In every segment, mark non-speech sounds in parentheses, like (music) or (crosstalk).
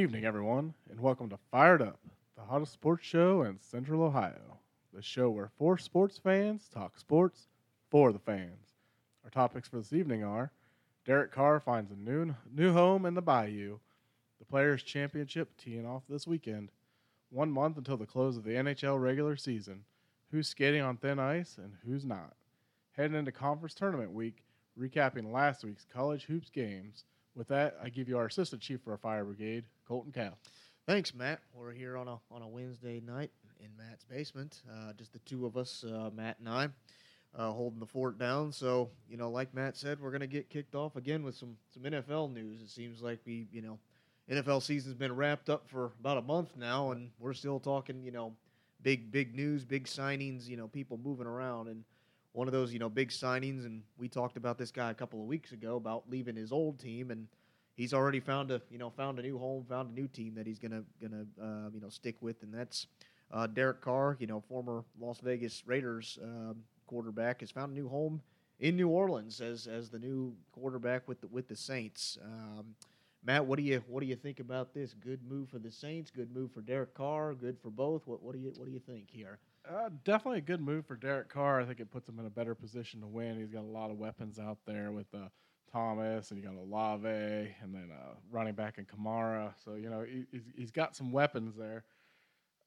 evening, everyone, and welcome to Fired Up, the hottest sports show in Central Ohio. The show where four sports fans talk sports for the fans. Our topics for this evening are Derek Carr finds a new, new home in the Bayou, the Players' Championship teeing off this weekend, one month until the close of the NHL regular season, who's skating on thin ice and who's not. Heading into conference tournament week, recapping last week's college hoops games. With that, I give you our assistant chief for our fire brigade, Colton Cow. Thanks, Matt. We're here on a on a Wednesday night in Matt's basement. Uh, just the two of us, uh, Matt and I, uh, holding the fort down. So you know, like Matt said, we're gonna get kicked off again with some some NFL news. It seems like we, you know, NFL season's been wrapped up for about a month now, and we're still talking, you know, big big news, big signings. You know, people moving around and. One of those, you know, big signings, and we talked about this guy a couple of weeks ago about leaving his old team, and he's already found a you know found a new home, found a new team that he's gonna gonna uh, you know stick with, and that's uh, Derek Carr, you know former Las Vegas Raiders um, quarterback, has found a new home in New Orleans as as the new quarterback with the with the Saints. Um, Matt, what do you what do you think about this? Good move for the Saints, good move for Derek Carr, good for both. What what do you what do you think here? Uh, definitely a good move for Derek Carr. I think it puts him in a better position to win. He's got a lot of weapons out there with uh, Thomas, and you got Olave, and then uh, running back in Kamara. So you know he, he's, he's got some weapons there.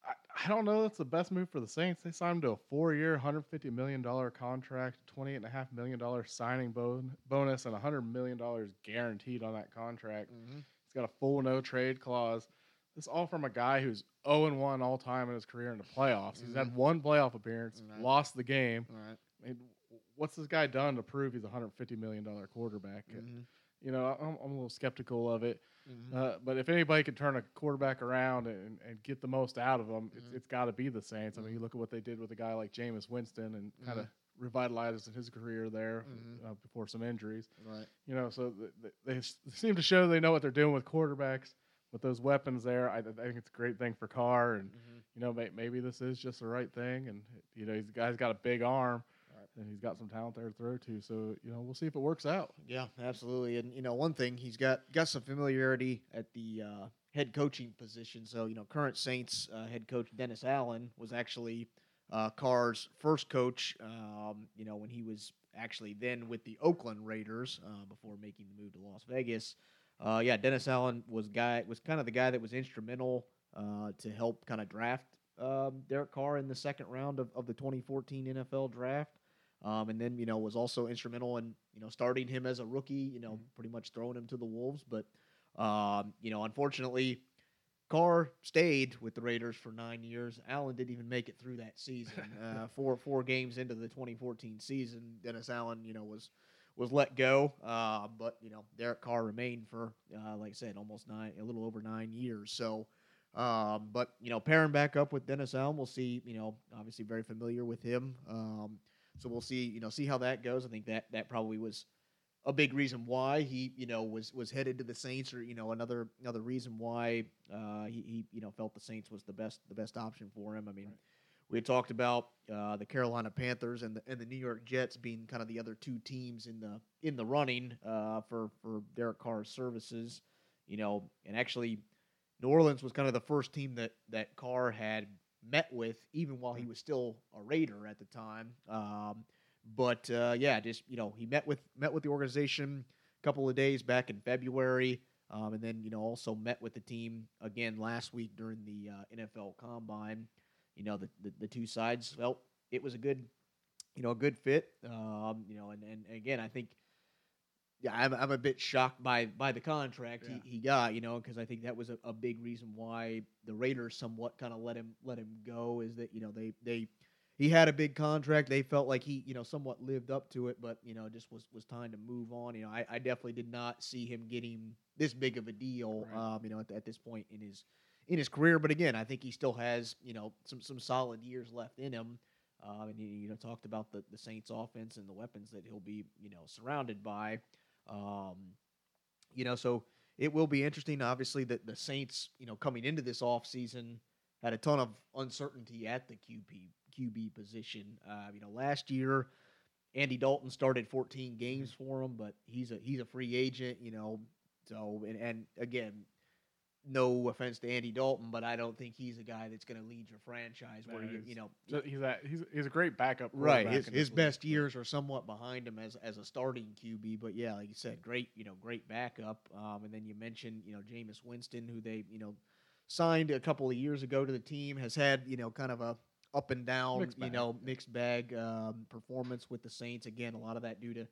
I, I don't know that's the best move for the Saints. They signed him to a four-year, 150 million dollar contract, 28 and a half million dollar signing bon- bonus, and 100 million dollars guaranteed on that contract. Mm-hmm. He's got a full no trade clause. This all from a guy who's 0 and 1 all time in his career in the playoffs. He's had one playoff appearance, Right. lost the game. Right. I mean, what's this guy done to prove he's a 150 million dollar quarterback? Mm-hmm. You know, I'm, I'm a little skeptical of it. Mm-hmm. Uh, but if anybody can turn a quarterback around and, and get the most out of him, it's, Mhm. it's got to be the Saints. I mean, you look at what they did with a guy like Jameis Winston and kind of revitalized his career there Mhm. uh, before some injuries. Right. You know, so th- th- they s- seem to show they know what they're doing with quarterbacks. With those weapons there, I, I think it's a great thing for Carr, and Mm-hmm. you know may, maybe this is just the right thing. And you know, he's the guy's got a big arm, Right. and he's got some talent there to throw to. So you know, we'll see if it works out. Yeah, absolutely. And you know, one thing he's got got some familiarity at the uh, head coaching position. So you know, current Saints uh, head coach Dennis Allen was actually uh, Carr's first coach. Um, you know, when he was actually then with the Oakland Raiders uh, before making the move to Las Vegas. Uh, yeah, Dennis Allen was guy was kind of the guy that was instrumental uh, to help kind of draft um, Derek Carr in the second round of, of the 2014 NFL draft. Um, and then you know was also instrumental in you know starting him as a rookie. You know, pretty much throwing him to the wolves. But um, you know, unfortunately, Carr stayed with the Raiders for nine years. Allen didn't even make it through that season. (laughs) uh, four four games into the 2014 season, Dennis Allen, you know, was was let go. Uh, but you know, Derek Carr remained for, uh, like I said, almost nine, a little over nine years. So. Um, but you know, pairing back up with Dennis Allen, we'll see. You know, obviously very familiar with him. Um, so we'll see, you know, see how that goes. I think that that probably was a big reason why he, you know, was was headed to the Saints, or you know, another another reason why uh, he, he, you know, felt the Saints was the best the best option for him. I mean, Right. We talked about uh, the Carolina Panthers and the and the New York Jets being kind of the other two teams in the in the running uh, for for Derek Carr's services. You know, and actually, New Orleans was kind of the first team that that Carr had met with, even while he was still a Raider at the time. Um, but uh, yeah, just you know, he met with met with the organization a couple of days back in February, um, and then you know also met with the team again last week during the uh, NFL Combine. You know, the, the the two sides felt it was a good, you know, a good fit. Um, you know, and, and again, I think. Yeah, I'm, I'm a bit shocked by by the contract Yeah. he, he got, you know, because I think that was a, a big reason why the Raiders somewhat kind of let him let him go. Is that you know they they he had a big contract. They felt like he, you know, somewhat lived up to it, but you know, just was was time to move on. You know, I, I definitely did not see him getting this big of a deal. Right. Um, you know, at, at this point in his in his career. But again, I think he still has you know some some solid years left in him. Um, and he you know talked about the the Saints offense and the weapons that he'll be you know surrounded by. Um, you know, so it will be interesting. Obviously, that the Saints, you know, coming into this offseason had a ton of uncertainty at the QB QB position. Uh, you know, last year Andy Dalton started 14 games for him, but he's a he's a free agent. You know, so and, and again, no offense to Andy Dalton, but I don't think he's a guy that's going to lead your franchise. Where you you know He's a, he's he's a great backup. Right. His, his this league, best years are somewhat behind him as as a starting QB, but yeah, like you said, great, you know, great backup. Um, and then you mentioned, you know, Jameis Winston, who they, you know, signed a couple of years ago to the team, has had, you know, kind of a up and down, you know, mixed bag um, performance with the Saints. Again, a lot of that due to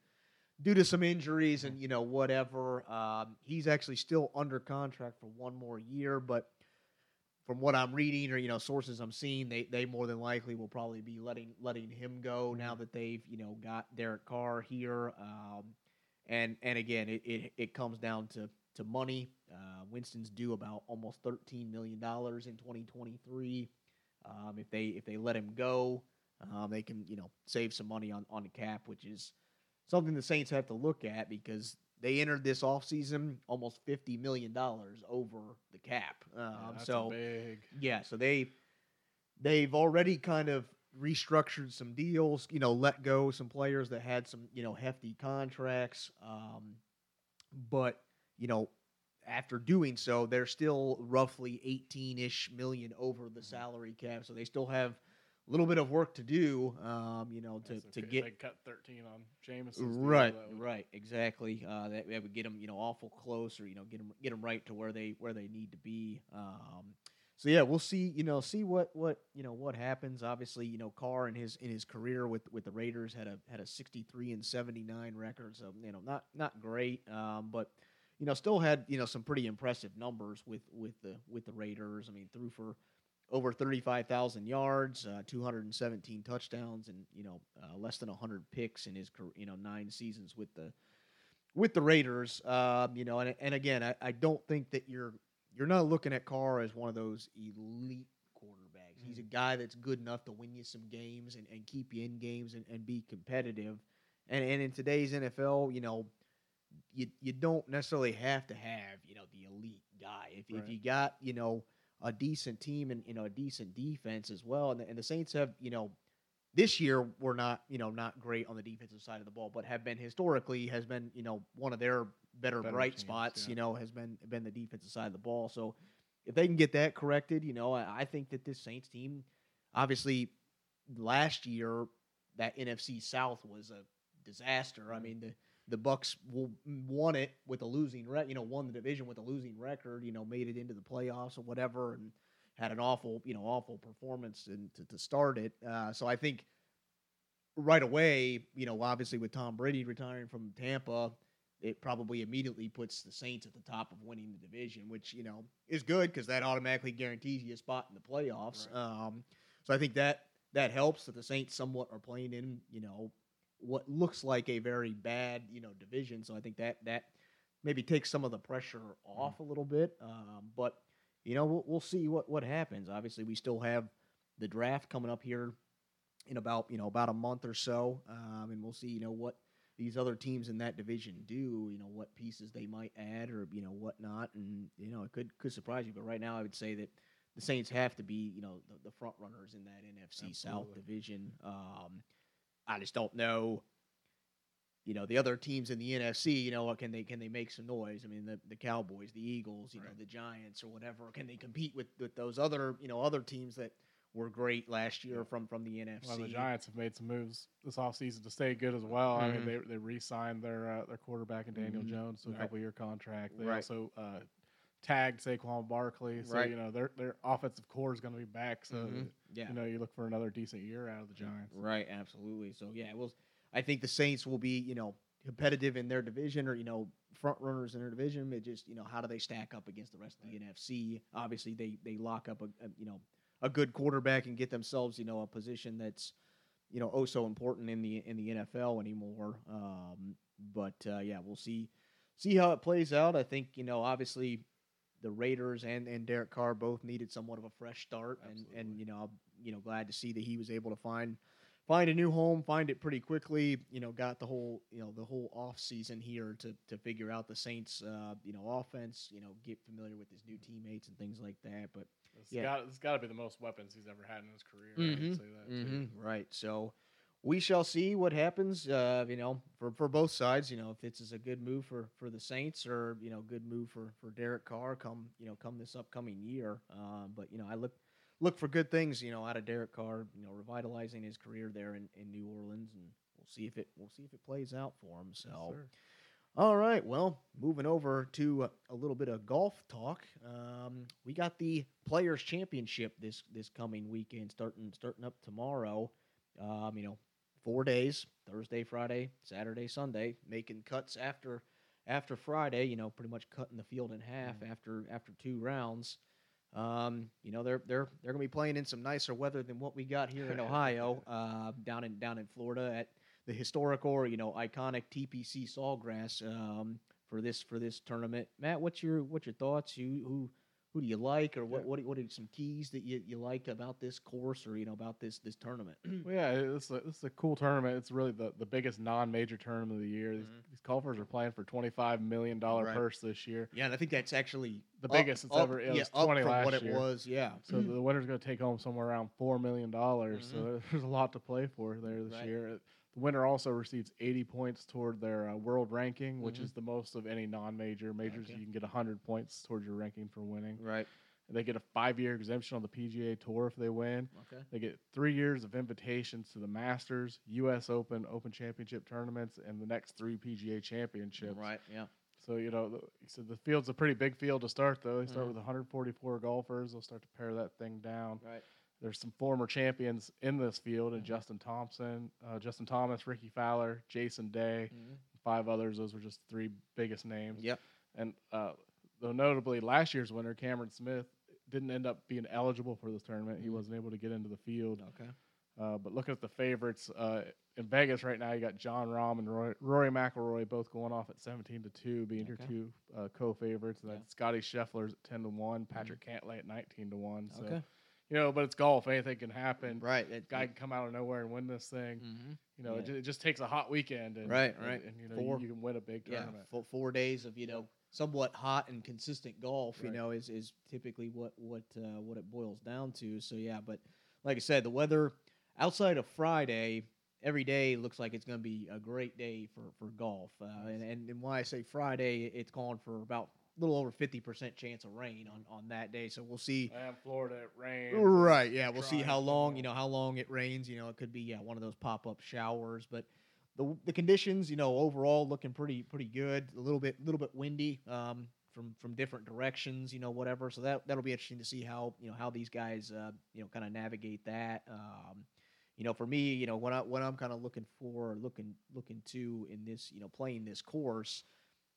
due to some injuries and you know whatever. Um, he's actually still under contract for one more year, but from what I'm reading or you know sources I'm seeing, they they more than likely will probably be letting letting him go now that they've you know got Derek Carr here. Um, and and again, it, it it comes down to to money. Uh, Winston's due about almost 13 million dollars in 2023. Um, if they if they let him go, um, they can you know save some money on on the cap, which is something the Saints have to look at because they entered this offseason almost fifty million dollars over the cap. Um, Yeah, that's so big. yeah, so they they've already kind of restructured some deals, you know, let go some players that had some, you know, hefty contracts. Um, but, you know, after doing so, they're still roughly 18-ish million over the salary cap. So they still have little bit of work to do, um, you know, to, to get they cut 13 on Jameis. right right exactly. Uh, that, that would get them you know awful close or you know get them get them right to where they where they need to be um, so yeah we'll see you know see what what you know what happens. Obviously you know Carr in his in his career with with the Raiders had a had a 63 and 79 record so you know not not great um, but you know still had you know some pretty impressive numbers with with the with the Raiders. I mean threw for over 35,000 yards, uh, 217 touchdowns, and you know uh, less than 100 picks in his car- you know nine seasons with the with the Raiders. Um, you know, and and again, I, I don't think that you're you're not looking at Carr as one of those elite quarterbacks. He's a guy that's good enough to win you some games and, and keep you in games and, and be competitive. And and in today's NFL, you know, you you don't necessarily have to have you know the elite guy. If Right. if you got you know a decent team and you know a decent defense as well, and the, and the Saints have you know this year we're not you know not great on the defensive side of the ball, but have been historically has been you know one of their better, Better bright teams, spots. yeah. You know has been been the defensive side of the ball. So if they can get that corrected, you know I, I think that this Saints team, obviously last year that NFC South was a disaster. I Mhm. mean the the Bucs will, won it with a losing record. You know, won the division with a losing record. You know, made it into the playoffs or whatever, and had an awful, you know, awful performance and to, to start it. Uh, so I think right away, you know, obviously with Tom Brady retiring from Tampa, it probably immediately puts the Saints at the top of winning the division, which you know is good because that automatically guarantees you a spot in the playoffs. Right. Um, so I think that that helps that the Saints somewhat are playing in, you know, what looks like a very bad, you know, division. So I think that that maybe takes some of the pressure off a little bit. Um, but you know, we'll, we'll see what what happens. Obviously, we still have the draft coming up here in about you know about a month or so, um, and we'll see you know what these other teams in that division do. You know what pieces they might add or you know whatnot, and you know it could could surprise you. But right now, I would say that the Saints have to be you know the, the front runners in that NFC South division. Um, I just don't know. You know the other teams in the NFC. You know can they can they make some noise? I mean the, the Cowboys, the Eagles, you know the Giants or whatever. Can they compete with, with those other you know other teams that were great last year from from the NFC? Well, the Giants have made some moves this offseason to stay good as well. I mean, Mhm. they they re-signed their uh, their quarterback in Daniel Mhm. Jones to a Right. couple year contract. They Right. also uh, tagged Saquon Barkley, so Right. you know their their offensive core is going to be back. So Mhm. yeah, you know you look for another decent year out of the Giants. Right, absolutely. So yeah, well, I think the Saints will be you know competitive in their division or you know front runners in their division. It just you know how do they stack up against the rest of the NFC? Obviously, they they lock up a, a you know a good quarterback and get themselves you know a position that's you know oh so important in the in the NFL anymore. Um, but uh, yeah, we'll see see how it plays out. I think you know obviously the Raiders and, and Derek Carr both needed somewhat of a fresh start, and, Absolutely. and you know I'm you know glad to see that he was able to find find a new home, find it pretty quickly. You know, got the whole you know the whole off season here to to figure out the Saints uh, you know offense. You know, get familiar with his new teammates and things like that. But It's Yeah. got it's got to be the most weapons he's ever had in his career. Mhm. say that too. right, so we shall see what happens. Uh, you know, for, for both sides. You know, if this is a good move for, for the Saints or you know, good move for, for Derek Carr come you know come this upcoming year. Um, but you know, I look look for good things. You know, out of Derek Carr. You know, revitalizing his career there in, in New Orleans, and we'll see if it we'll see if it plays out for him. So. Yes. All right. Well, moving over to a, a little bit of golf talk. Um, we got the Players Championship this this coming weekend, starting starting up tomorrow. Um, you know, four days: Thursday, Friday, Saturday, Sunday. Making cuts after after Friday. You know, pretty much cutting the field in half after after two rounds. Um, you know, they're they're they're gonna be playing in some nicer weather than what we got here in Ohio, (laughs) uh, down in down in Florida at the historical or you know iconic TPC Sawgrass um, for this for this tournament. Matt, what's your what's your thoughts? You who who do you like, or what Yeah. what are, what are some keys that you, you like about this course, or you know about this this tournament? (clears throat) Well, yeah, this is, a, this is a cool tournament. It's really the, the biggest non-major tournament of the year. These, Mhm. these golfers are playing for twenty-five million dollar Right. purse this year. yeah, and I think that's actually The up- biggest it's up- ever- it yeah, was up 20 from what last it year. was. Yeah, So the winner's going to take home somewhere around four million dollars. Mhm. So there's a lot to play for there this Right. year. The winner also receives 80 points toward their uh, world ranking, which Mhm. is the most of any non-major. Majors, Okay. you can get 100 points towards your ranking for winning. right. And They get a five-year exemption on the PGA Tour if they win. Okay. They get three years of invitations to the Masters, U.S. Open, Open Championship tournaments, and the next three PGA Championships. Right. Yeah. So you know, the, so the field's a pretty big field to start. Though they start Mhm. with 144 golfers. They'll start to pare that thing down. Right. There's some former champions in this field, and Mhm. Justin Thompson, uh, Justin Thomas, Rickie Fowler, Jason Day, Mhm. five others. Those were just three biggest names. Yep. And uh, though notably, last year's winner, Cameron Smith, didn't end up being eligible for this tournament. He Mhm. wasn't able to get into the field. Okay. Uh, but looking at the favorites uh, in Vegas right now, you got Jon Rahm and Roy, Rory McIlroy both going off at 17 to two, being your two uh, co-favorites. And then Yeah. Scottie Scheffler's at 10 to one, Patrick Cantlay at 19 to one. So Okay. You know, but it's golf. Anything can happen. Right. It, Guy can come out of nowhere and win this thing. Mhm. You know, it, Yeah. ju- it just takes a hot weekend. And, Right, right. And, you know, Four- you, you can win a big yeah, four, four days of you know somewhat hot and consistent golf, you know, is, is typically what what uh, what it boils down to. So yeah, but like I said, the weather outside of Friday, every day looks like it's going to be a great day for for golf. Uh, and, and and when I say Friday, it's gone for about little over fifty percent chance of rain on on that day. So we'll see. And Florida, it rains. Right. Yeah. We'll see how long, you know, how long it rains. You know, it could be yeah one of those pop up showers, but the the conditions, you know, overall looking pretty pretty good. A little bit little bit windy um, from from different directions. You know, whatever. So that that'll be interesting to see how you know how these guys uh, you know kind of navigate that. Um, you know, for me, you know, what I what I'm kind of looking for, looking looking to in this, you know, playing this course,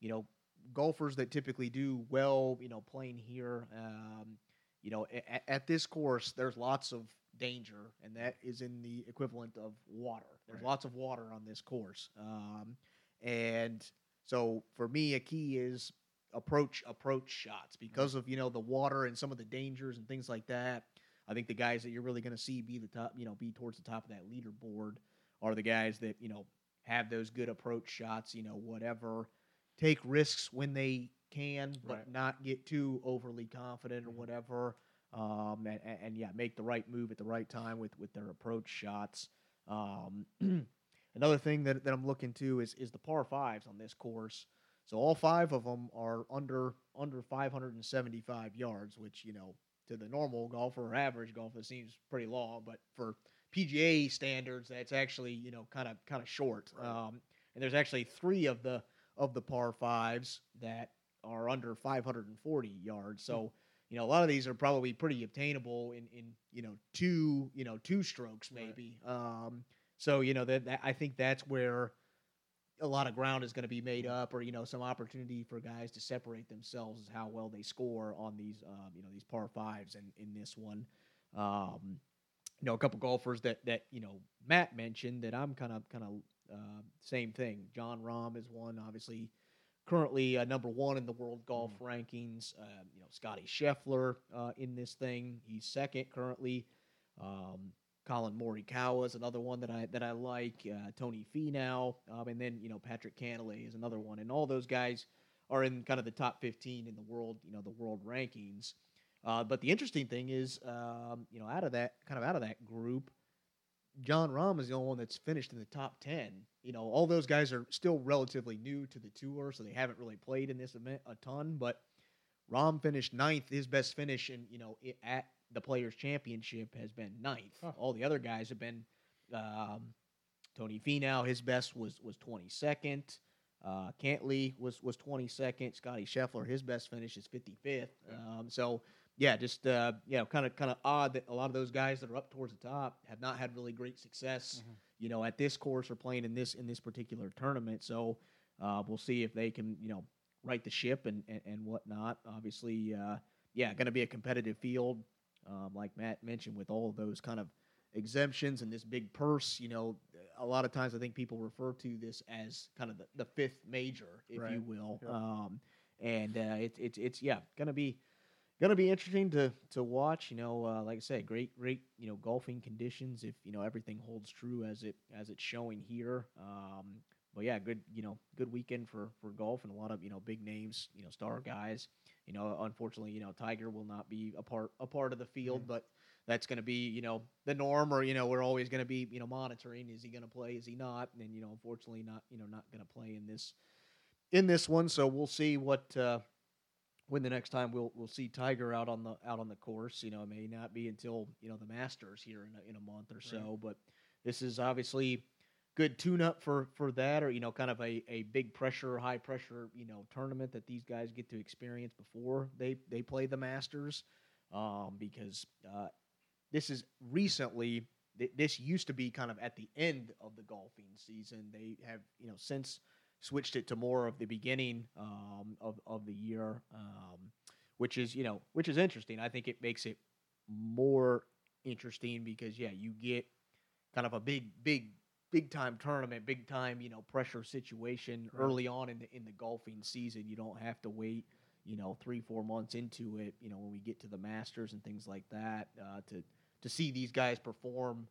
you know, golfers that typically do well, you know, playing here, um, you know, at, at this course, there's lots of danger, and that is in the equivalent of water. There's Right. lots of water on this course, um, and so for me, a key is approach approach shots because of you know the water and some of the dangers and things like that. I think the guys that you're really going to see be the top, you know, be towards the top of that leaderboard are the guys that you know have those good approach shots. You know, whatever, take risks when they can, but Right. not get too overly confident or Mhm. whatever. Um, and, and, and yeah, make the right move at the right time with with their approach shots. Um, (clears throat) another thing that, that I'm looking to is is the par fives on this course. So all five of them are under under 575 yards, which you know to the normal golfer or average golfer seems pretty long, but for PGA standards, that's actually you know kind of kind of short. Right. Um, and there's actually three of the of the par fives that are under 540 yards. So you know a lot of these are probably pretty obtainable in in you know two you know two strokes Right. maybe. Um, so you know that, that I think that's where a lot of ground is going to be made up, or you know, some opportunity for guys to separate themselves is how well they score on these, um, you know, these par fives and in this one. Um, you know, a couple golfers that that you know Matt mentioned that I'm kind of kind of uh, same thing. Jon Rahm is one, obviously, currently uh, number one in the world golf rankings. Uh, you know, Scottie Scheffler uh, in this thing, he's second currently. Um, Collin Morikawa is another one that I that I like. Uh, Tony Finau, um, and then you know Patrick Cantlay is another one, and all those guys are in kind of the top 15 in the world, you know, the world rankings. Uh, but the interesting thing is, um, you know, out of that kind of out of that group, Jon Rahm is the only one that's finished in the top ten. You know, all those guys are still relatively new to the tour, so they haven't really played in this event a ton. But Rahm finished ninth. His best finish in you know i- at the Players Championship has been ninth. Huh. All the other guys have been um, Tony Finau. His best was was twenty second. Uh, Cantlay was was twenty second. Scottie Scheffler, his best finish is fifty fifth. Yeah. Um, so yeah, just uh, you know, kind of kind of odd that a lot of those guys that are up towards the top have not had really great success. Mhm. You know, at this course or playing in this in this particular tournament. So uh, we'll see if they can you know right the ship and and, and whatnot. Obviously, uh, yeah, going to be a competitive field, um, like Matt mentioned, with all of those kind of exemptions and this big purse. You know, a lot of times I think people refer to this as kind of the, the fifth major, if you will. Yep. Um, and uh, it's it's it's yeah, going to be going to be interesting to to watch. You know, uh, like I said, great great you know golfing conditions if you know everything holds true as it as it's showing here. Um, but yeah, good you know good weekend for for golf and a lot of you know big names, you know star guys. You know, unfortunately, you know Tiger will not be a part a part of the field, Mhm. but that's going to be you know the norm, or you know we're always going to be you know monitoring. Is he going to play? Is he not? And you know, unfortunately, not you know not going to play in this in this one. So we'll see what. Uh, when the next time we'll we'll see Tiger out on the out on the course. You know, it may not be until you know the Masters here in a, in a month or so. But this is obviously good tune up for for that, or you know, kind of a, a big pressure, high pressure, you know, tournament that these guys get to experience before they they play the Masters, um, because uh, this is recently. th- This used to be kind of at the end of the golfing season. They have, you know, since switched it to more of the beginning um, of of the year, um, which is you know which is interesting. I think it makes it more interesting because yeah, you get kind of a big big big time tournament, big time you know pressure situation Right. early on in the in the golfing season. You don't have to wait you know three four months into it. You know when we get to the Masters and things like that uh, to to see these guys perform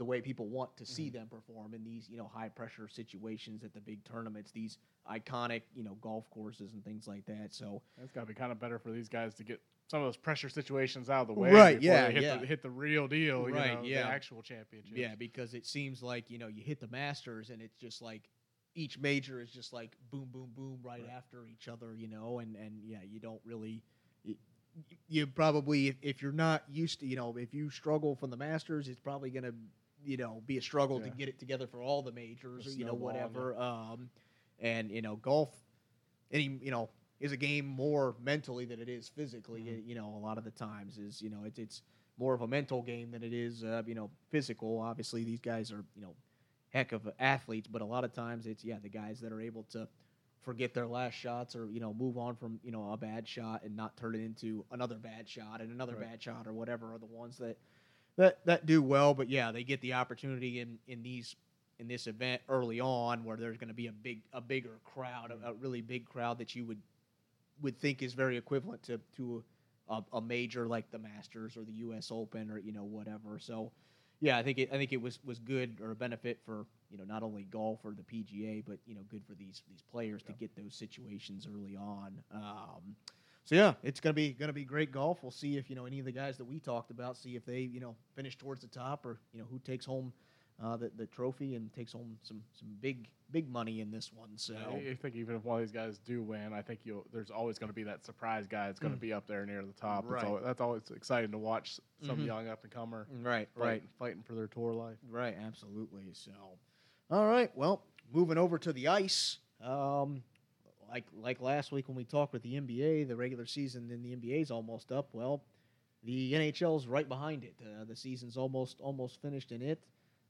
the way people want to see Mhm. them perform in these you know high pressure situations at the big tournaments these iconic you know golf courses and things like that so It's got to be kind of better for these guys to get some of those pressure situations out of the way. Right, yeah, hit yeah. The, hit the real deal. You Right, know, yeah. The actual championship. yeah because it seems like you know you hit the masters and it's just like each major is just like boom boom boom right, Right. after each other you know and and yeah you don't really you probably if, if you're not used to you know if you struggle from the masters it's probably going to you know be a struggle to get it together for all the majors or you know whatever um and you know golf any you know is a game more mentally than it is physically Mhm. you know a lot of the times is you know it's it's more of a mental game than it is uh, you know physical obviously these guys are you know heck of athletes but a lot of times it's yeah the guys that are able to forget their last shots or you know move on from you know a bad shot and not turn it into another bad shot and another Right. bad shot or whatever are the ones that that that do well but yeah they get the opportunity in in these in this event early on where there's going to be a big a bigger crowd a, a really big crowd that you would would think is very equivalent to to a, a major like the Masters or the U.S. Open or you know whatever. So, yeah, I think it I think it was was good or a benefit for you know not only golf or the PGA, but you know good for these these players to get those situations early on. Um, so yeah, it's gonna be gonna be great golf. We'll see if you know any of the guys that we talked about, see if they you know finish towards the top or you know who takes home. Uh, the, the trophy and takes home some some big big money in this one. So I think even if one of these guys do win, I think you'll. There's always going to be that surprise guy that's going to Mm. be up there near the top. Right. always, that's always exciting to watch some Mhm. young up and comer right, right. fighting for their tour life. Right, absolutely. So, all right. Well, moving over to the ice. Um, like like last week when we talked with the NBA, the regular season in the NBA is almost up. Well, the NHL's right behind it. Uh, the season's almost almost finished in it,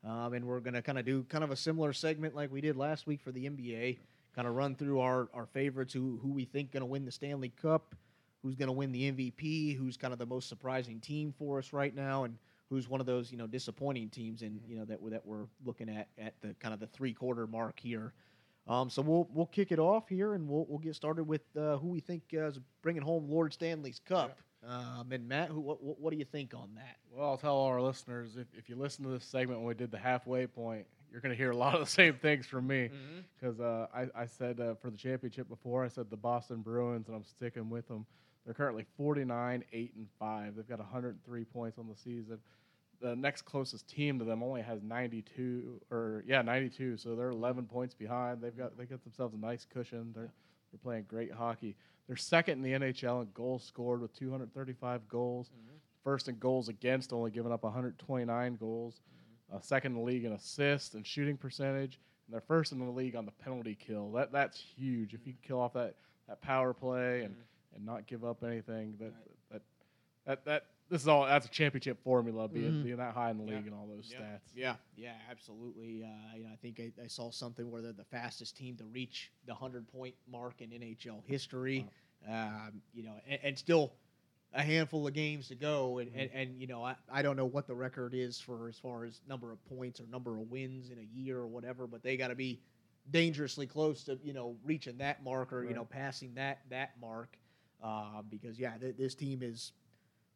um, and we're gonna kind of do kind of a similar segment like we did last week for the NBA. Kind of run through our our favorites, who who we think gonna win the Stanley Cup, who's gonna win the MVP, who's kind of the most surprising team for us right now, and who's one of those you know disappointing teams and you know that we're, that we're looking at at the kind of the three quarter mark here. Um, so we'll we'll kick it off here and we'll we'll get started with uh, who we think uh, is bringing home Lord Stanley's Cup. Um, and Matt, who what, what do you think on that? Well, I'll tell our listeners if, if you listen to this segment when we did the halfway point, you're going to hear a lot of the same things from me. because uh, I, I said uh, for the championship before, I said the Boston Bruins, and I'm sticking with them. They're currently 49, 8, and 5. They've got 103 points on the season. The next closest team to them only has 92 or yeah 92 so they're 11 points behind. They've got they got themselves a nice cushion. They're they're playing great hockey. They're second in the NHL in goals scored with 235 goals. Mm-hmm. First in goals against only giving up 129 goals. Uh, second in the league in assists and shooting percentage. And they're first in the league on the penalty kill. That that's huge. If you can kill off that that power play and mm-hmm. and not give up anything that that that that this is all that's a championship formula being Mhm. being that high in the Yeah. league and all those Yeah. stats. Yeah, yeah, absolutely. Uh, you know, I think I, I saw something where they're the fastest team to reach the hundred point mark in NHL history. Um, you know, and, and still a handful of games to go. And, and, and you know, I, I don't know what the record is for as far as number of points or number of wins in a year or whatever, but they got to be dangerously close to you know reaching that mark or you know passing that that mark. Uh, because yeah, th- this team is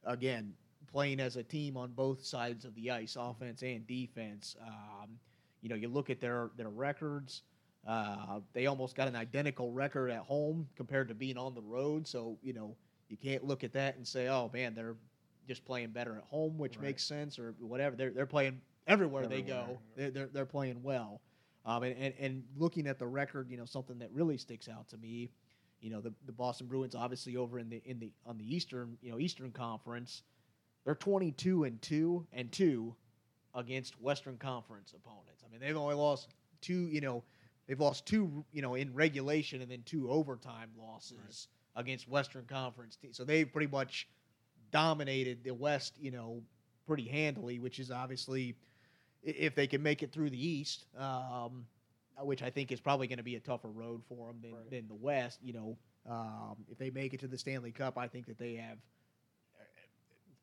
again playing as a team on both sides of the ice, offense and defense. Um, you know, you look at their their records. Uh, they almost got an identical record at home compared to being on the road. So you know, you can't look at that and say, "Oh man, they're just playing better at home," which Right. makes sense or whatever. They're they're playing everywhere, they go. They're, they're they're playing well. Um, and, and and looking at the record, you know, something that really sticks out to me, you know, the, the Boston Bruins obviously over in the in the on the Eastern you know Eastern Conference, they're twenty two and two and two against Western Conference opponents. I mean, they've only lost two. You know, they've lost two. You know, in regulation and then two overtime losses against Western Conference teams. So they've pretty much dominated the West. You know, pretty handily, which is obviously if they can make it through the East. Um, which I think is probably going to be a tougher road for them than, Right. than the West. You know, um, if they make it to the Stanley Cup, I think that they have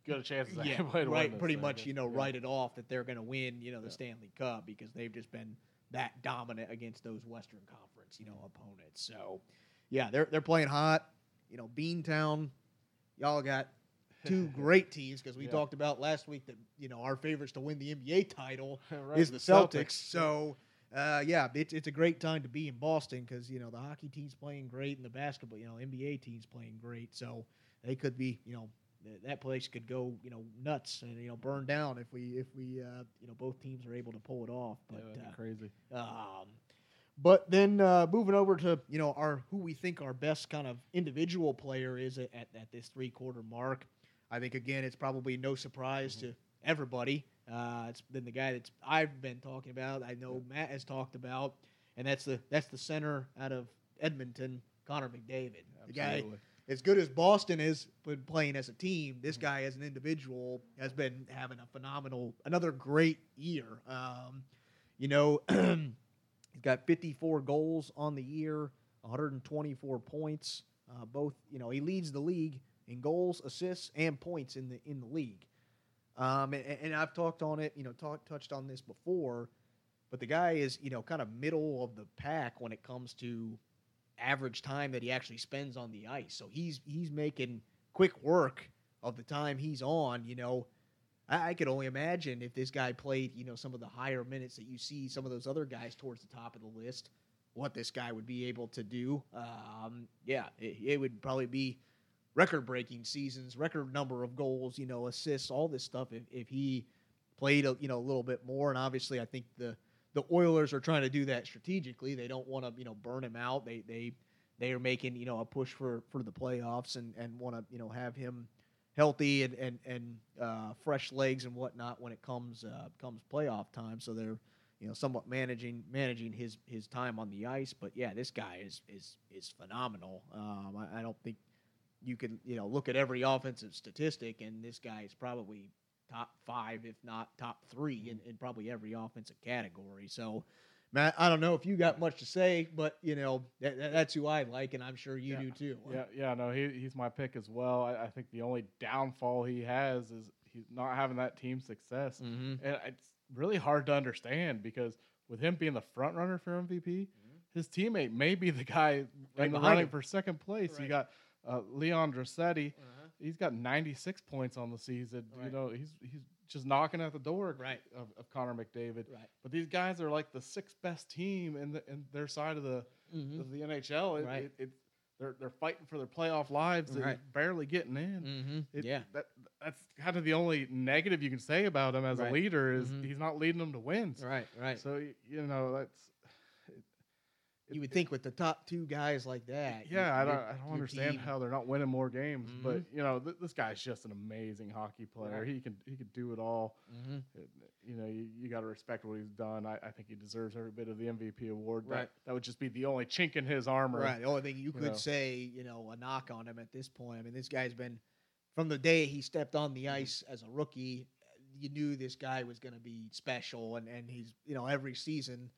Good chances. Yeah, can (laughs) play win right. Pretty thing, much, you know, yeah. write it off that they're going to win, you know, the Yeah. Stanley Cup because they've just been that dominant against those Western Conference, you know, opponents. So, yeah, they're they're playing hot. You know, Beantown, y'all got two (laughs) great teams because we Yeah. talked about last week that you know our favorites to win the NBA title (laughs) Right, is the Celtics. So. Uh, yeah, it's, it's a great time to be in Boston because you know the hockey team's playing great and the basketball, you know, NBA team's playing great. So they could be, you know, th- that place could go, you know, nuts and you know burn down if we if we uh, you know both teams are able to pull it off. Yeah, But be uh, crazy. um, but then uh, moving over to you know our who we think our best kind of individual player is at, at, at this three quarter mark. I think again it's probably no surprise to everybody. Uh, it's been the guy that's I've been talking about. I know Matt has talked about, and that's the that's the center out of Edmonton, Connor McDavid. The guy Absolutely. as good as Boston is been playing as a team, this guy as an individual has been having a phenomenal, another great year. Um, you know, (clears throat) he's got 54 goals on the year, 124 points. Uh, both, you know, he leads the league in goals, assists, and points in the in the league. Um, and, and I've talked on it, you know, talk, touched on this before, but the guy is, you know, kind of middle of the pack when it comes to average time that he actually spends on the ice. So he's he's making quick work of the time he's on. You know, I, I could only imagine if this guy played, you know, some of the higher minutes that you see some of those other guys towards the top of the list, what this guy would be able to do. Um, yeah, it, it would probably be record-breaking seasons, record number of goals, you know, assists, all this stuff. If, if he played, a, you know, a little bit more, and obviously, I think the the Oilers are trying to do that strategically. They don't want to, you know, burn him out. They they they are making, you know, a push for for the playoffs and and want to, you know, have him healthy and and and uh, fresh legs and whatnot when it comes uh, comes playoff time. So they're you know somewhat managing managing his his time on the ice. But yeah, this guy is is is phenomenal. Um, I, I don't think you can you know look at every offensive statistic and this guy is probably top five, if not top three, in, in probably every offensive category. So. Matt, I don't know if you got much to say, but you know that, that- that's who I like, and I'm sure you Yeah. do too. Yeah, yeah, no, he, he's my pick as well. I, I think the only downfall he has is he's not having that team success, Mm-hmm. and it's really hard to understand because with him being the front runner for MVP, his teammate may be the guy Right in the behind running him. for second place. You got uh, Leon Draisaitl. Uh-huh. He's got 96 points on the season. You know, he's he's just knocking at the door Right. of, of Connor McDavid. Right. But these guys are like the sixth best team in the in their side of the Mm-hmm. of the NHL. It, Right. it, it, they're they're fighting for their playoff lives and Right. barely getting in. Mm-hmm. It- yeah. that that's kind of the only negative you can say about him as Right. a leader is Mhm. he's not leading them to wins. Right, right. So you know that's. You would (laughs) think with the top two guys like that. you- Yeah, I don't, I don't understand team- how they're not winning more games. But Mhm. you know, th- this guy's just an amazing hockey player. Right. He can he could do it all. Mhm. It- you know, you, you got to respect what he's done. I, I think he deserves every bit of the MVP award. Right. That, that would just be the only chink in his armor. Right. The only thing you could know. say, you know, a knock on him at this point. I mean, this guy's been from the day he stepped on Mm-hmm. the ice as a rookie. You knew this guy was going to be special, and and he's you know every season,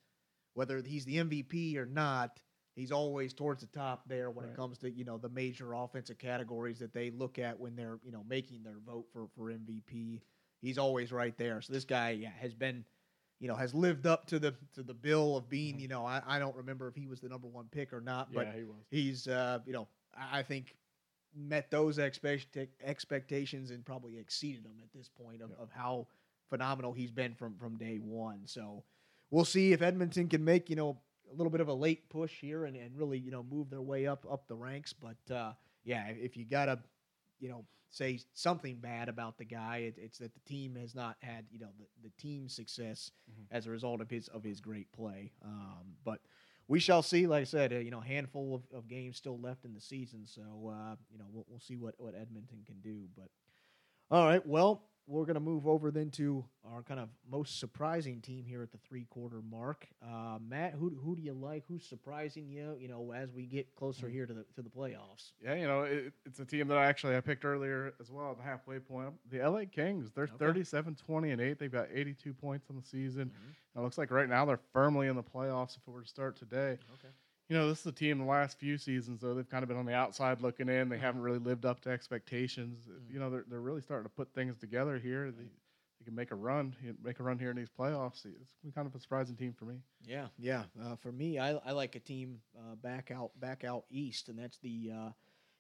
whether he's the MVP or not, he's always towards the top there when it comes to you know the major offensive categories that they look at when they're you know making their vote for for MVP. He's always right there. So this guy, yeah, has been you know, has lived up to the to the bill of being, you know, I, I don't remember if he was the number one pick or not, but Yeah, he was. he's uh, you know I I think met those expect- expectations and probably exceeded them at this point of, Yeah. of how phenomenal he's been from from day one. So we'll see if Edmonton can make you know a little bit of a late push here and, and really you know move their way up up the ranks. But uh, yeah, if you gotta you know say something bad about the guy, it, it's that the team has not had you know the, the team success Mhm. as a result of his of his great play. Um, but we shall see. Like I said, uh, you know, handful of, of games still left in the season, so uh, you know we'll, we'll see what what Edmonton can do. But all right, well, we're gonna move over then to our kind of most surprising team here at the three quarter mark. Uh, Matt, who who do you like? Who's surprising you? You know, as we get closer Mhm. here to the to the playoffs. Yeah, you know, it, it's a team that I actually I picked earlier as well at the halfway point. The LA Kings, they're Okay. 37 20 and 8. They've got 82 points on the season. Mhm. And it looks like right now they're firmly in the playoffs if it were to start today. Okay. You know, this is a team the last few seasons, though, they've kind of been on the outside looking in. They haven't really lived up to expectations. Mm. You know, they're, they're really starting to put things together here. They, they can make a run, make a run here in these playoffs. It's been kind of a surprising team for me. Yeah, yeah. Uh, for me, I, I like a team uh, back out back out east, and that's the uh,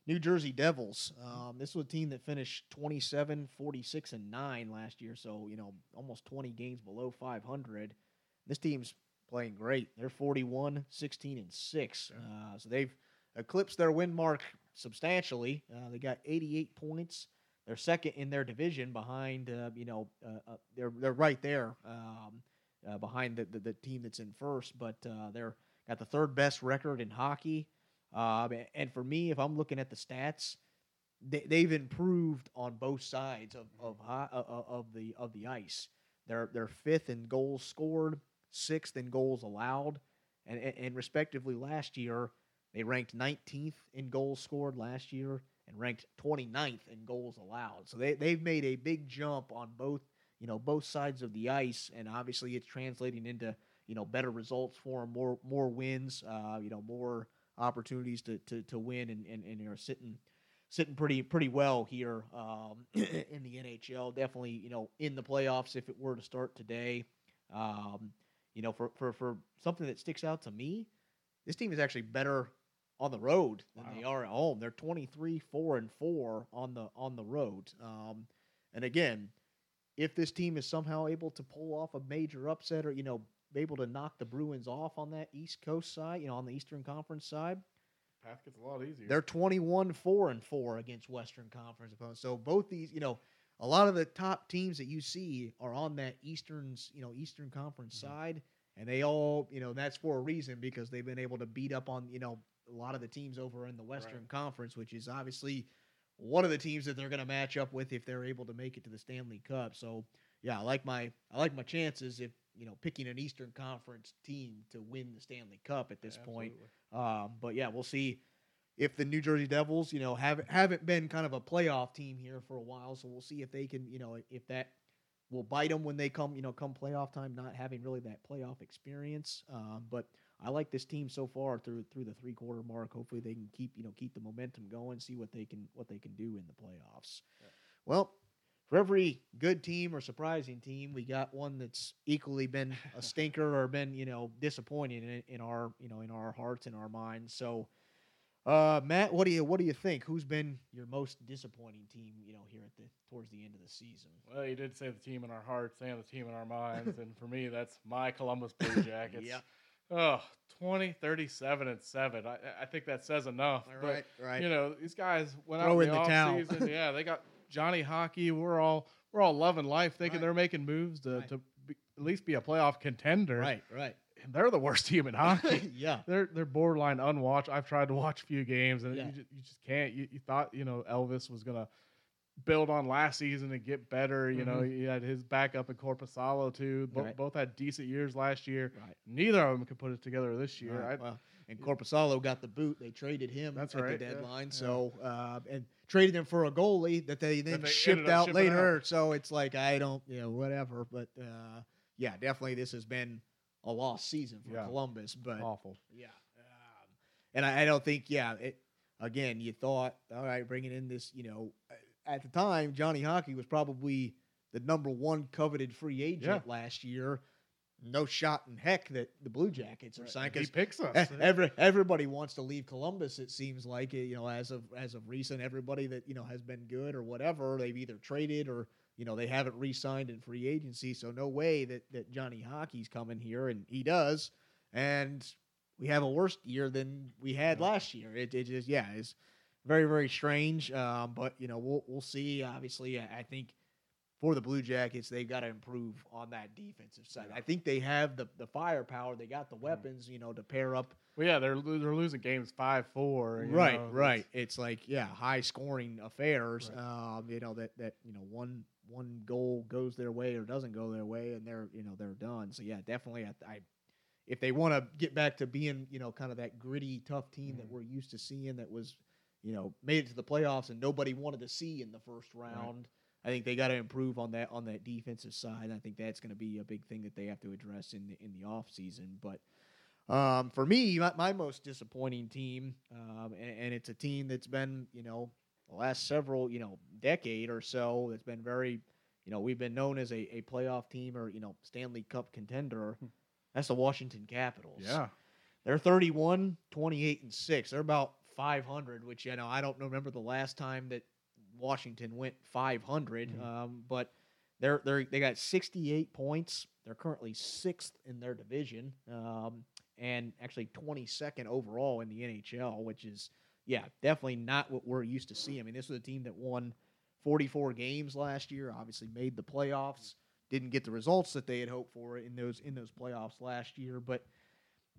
New Jersey Devils. Um, this was a team that finished 27, 46, and 9 last year, so, you know, almost 20 games below 500. This team's playing great. They're 41, 16, and 6. Uh, so they've eclipsed their win mark substantially. Uh, they got 88 points. They're second in their division behind, uh, you know, uh, uh, they're, they're right there. Um, uh, behind the, the, the team that's in first, but uh, they're got the third best record in hockey. Um, and for me, if I'm looking at the stats, they, they've improved on both sides of of, uh, of the of the ice. They're they're fifth in goals scored, sixth in goals allowed, and, and, and respectively last year they ranked 19th in goals scored last year and ranked 29th in goals allowed. So they they've made a big jump on both you know both sides of the ice, and obviously it's translating into you know better results for them, more more wins, uh, you know more opportunities to to, to win, and and, and are sitting sitting pretty pretty well here um, (clears throat) in the NHL. Definitely you know in the playoffs if it were to start today. Um, you know for, for for something that sticks out to me, this team is actually better on the road than they are at home. They're 23 4 and 4 on the on the road. Um, and again, if this team is somehow able to pull off a major upset or you know able to knock the Bruins off on that East Coast side, you know, on the Eastern Conference side, Path gets a lot easier. they're 21 4 and 4 against Western Conference opponents. So both these, you know, a lot of the top teams that you see are on that Eastern's, you know, Eastern Conference Mhm. side and they all, you know, that's for a reason because they've been able to beat up on, you know, a lot of the teams over in the Western Right. Conference, which is obviously one of the teams that they're going to match up with if they're able to make it to the Stanley Cup. So, yeah, I like my I like my chances if, you know, picking an Eastern Conference team to win the Stanley Cup at this point. Um, but yeah, we'll see if the New Jersey Devils, you know, haven't haven't been kind of a playoff team here for a while. So we'll see if they can, you know, if that will bite them when they come, you know, come playoff time, not having really that playoff experience. Um, but I like this team so far through through the three quarter mark. Hopefully they can keep, you know, keep the momentum going, see what they can what they can do in the playoffs. Yeah. Well. For every good team or surprising team, we got one that's equally been a (laughs) stinker or been, you know, disappointing in, in our, you know, in our hearts and our minds. So, uh, Matt, what do you what do you think? Who's been your most disappointing team? You know, here at the towards the end of the season. Well, you did say the team in our hearts and the team in our minds. and for me, that's my Columbus Blue (laughs) Jackets. Yeah. Oh, 20, 37, and 7. I, I think that says enough. All But, right, right. You know, these guys went Throw out in the the offseason. (laughs) yeah, they got Johnny Hockey, we're all we're all loving life, thinking Right. they're making moves to Right. to be, at least be a playoff contender. Right, right. And (laughs) they're the worst team in hockey. yeah. they're they're borderline unwatched. I've tried to watch a few games and Yeah. you, just, you just can't. You, you thought you know Elvis was gonna build on last season and get better. You know he had his backup in Korpisalo too. Bo- Mm-hmm. Right. Both had decent years last year. Right. Neither of them could put it together this year. Right, I- well, and Korpisalo got the boot. They traded him That's at right, the deadline. yeah. So uh, and traded him for a goalie that they then they shipped out later. So it's like I don't, you know, whatever. But uh, yeah, definitely this has been a lost season for Yeah. Columbus. But awful. yeah, um, and I, I don't think yeah. It again, you thought all right, bringing in this, you know, at the time Johnny Hockey was probably the number one coveted free agent last year. No shot in heck that the Blue Jackets are signed He picks us. (laughs) Every everybody wants to leave Columbus. It seems like you know, as of as of recent, everybody that you know has been good or whatever, they've either traded or you know they haven't re-signed in free agency. So no way that that Johnny Hockey's coming here, and he does. And we have a worse year than we had last year. It, it just yeah, it's very very strange. Um, but you know we'll we'll see. Obviously, I, I think for the Blue Jackets, they've got to improve on that defensive side. Yeah. I think they have the the firepower. They got the weapons, you know, to pair up Well, yeah, they're they're losing games five four. right right it's like yeah high scoring affairs Right. um you know that that you know one one goal goes their way or doesn't go their way and they're you know they're done. So yeah definitely i, I if they want to get back to being you know kind of that gritty tough team that Mhm. we're used to seeing that was you know made it to the playoffs and nobody wanted to see in the first round i think they got to improve on that on that defensive side. I think that's going to be a big thing that they have to address in the in the off season. But um, for me, my, my most disappointing team, um, and, and it's a team that's been, you know, the last several, you know, decade or so, it's been very, you know, we've been known as a, a playoff team or, you know, Stanley Cup contender. That's the Washington Capitals. Yeah, They're 31, 28, and 6. They're about 500, which, you know, I don't remember the last time that Washington went 500, Mhm. um, but they're, they're, they got 68 points. They're currently sixth in their division um, and actually 22nd overall in the NHL, which is, yeah, definitely not what we're used to seeing. I mean, this was a team that won 44 games last year, obviously made the playoffs, didn't get the results that they had hoped for in those in those playoffs last year, but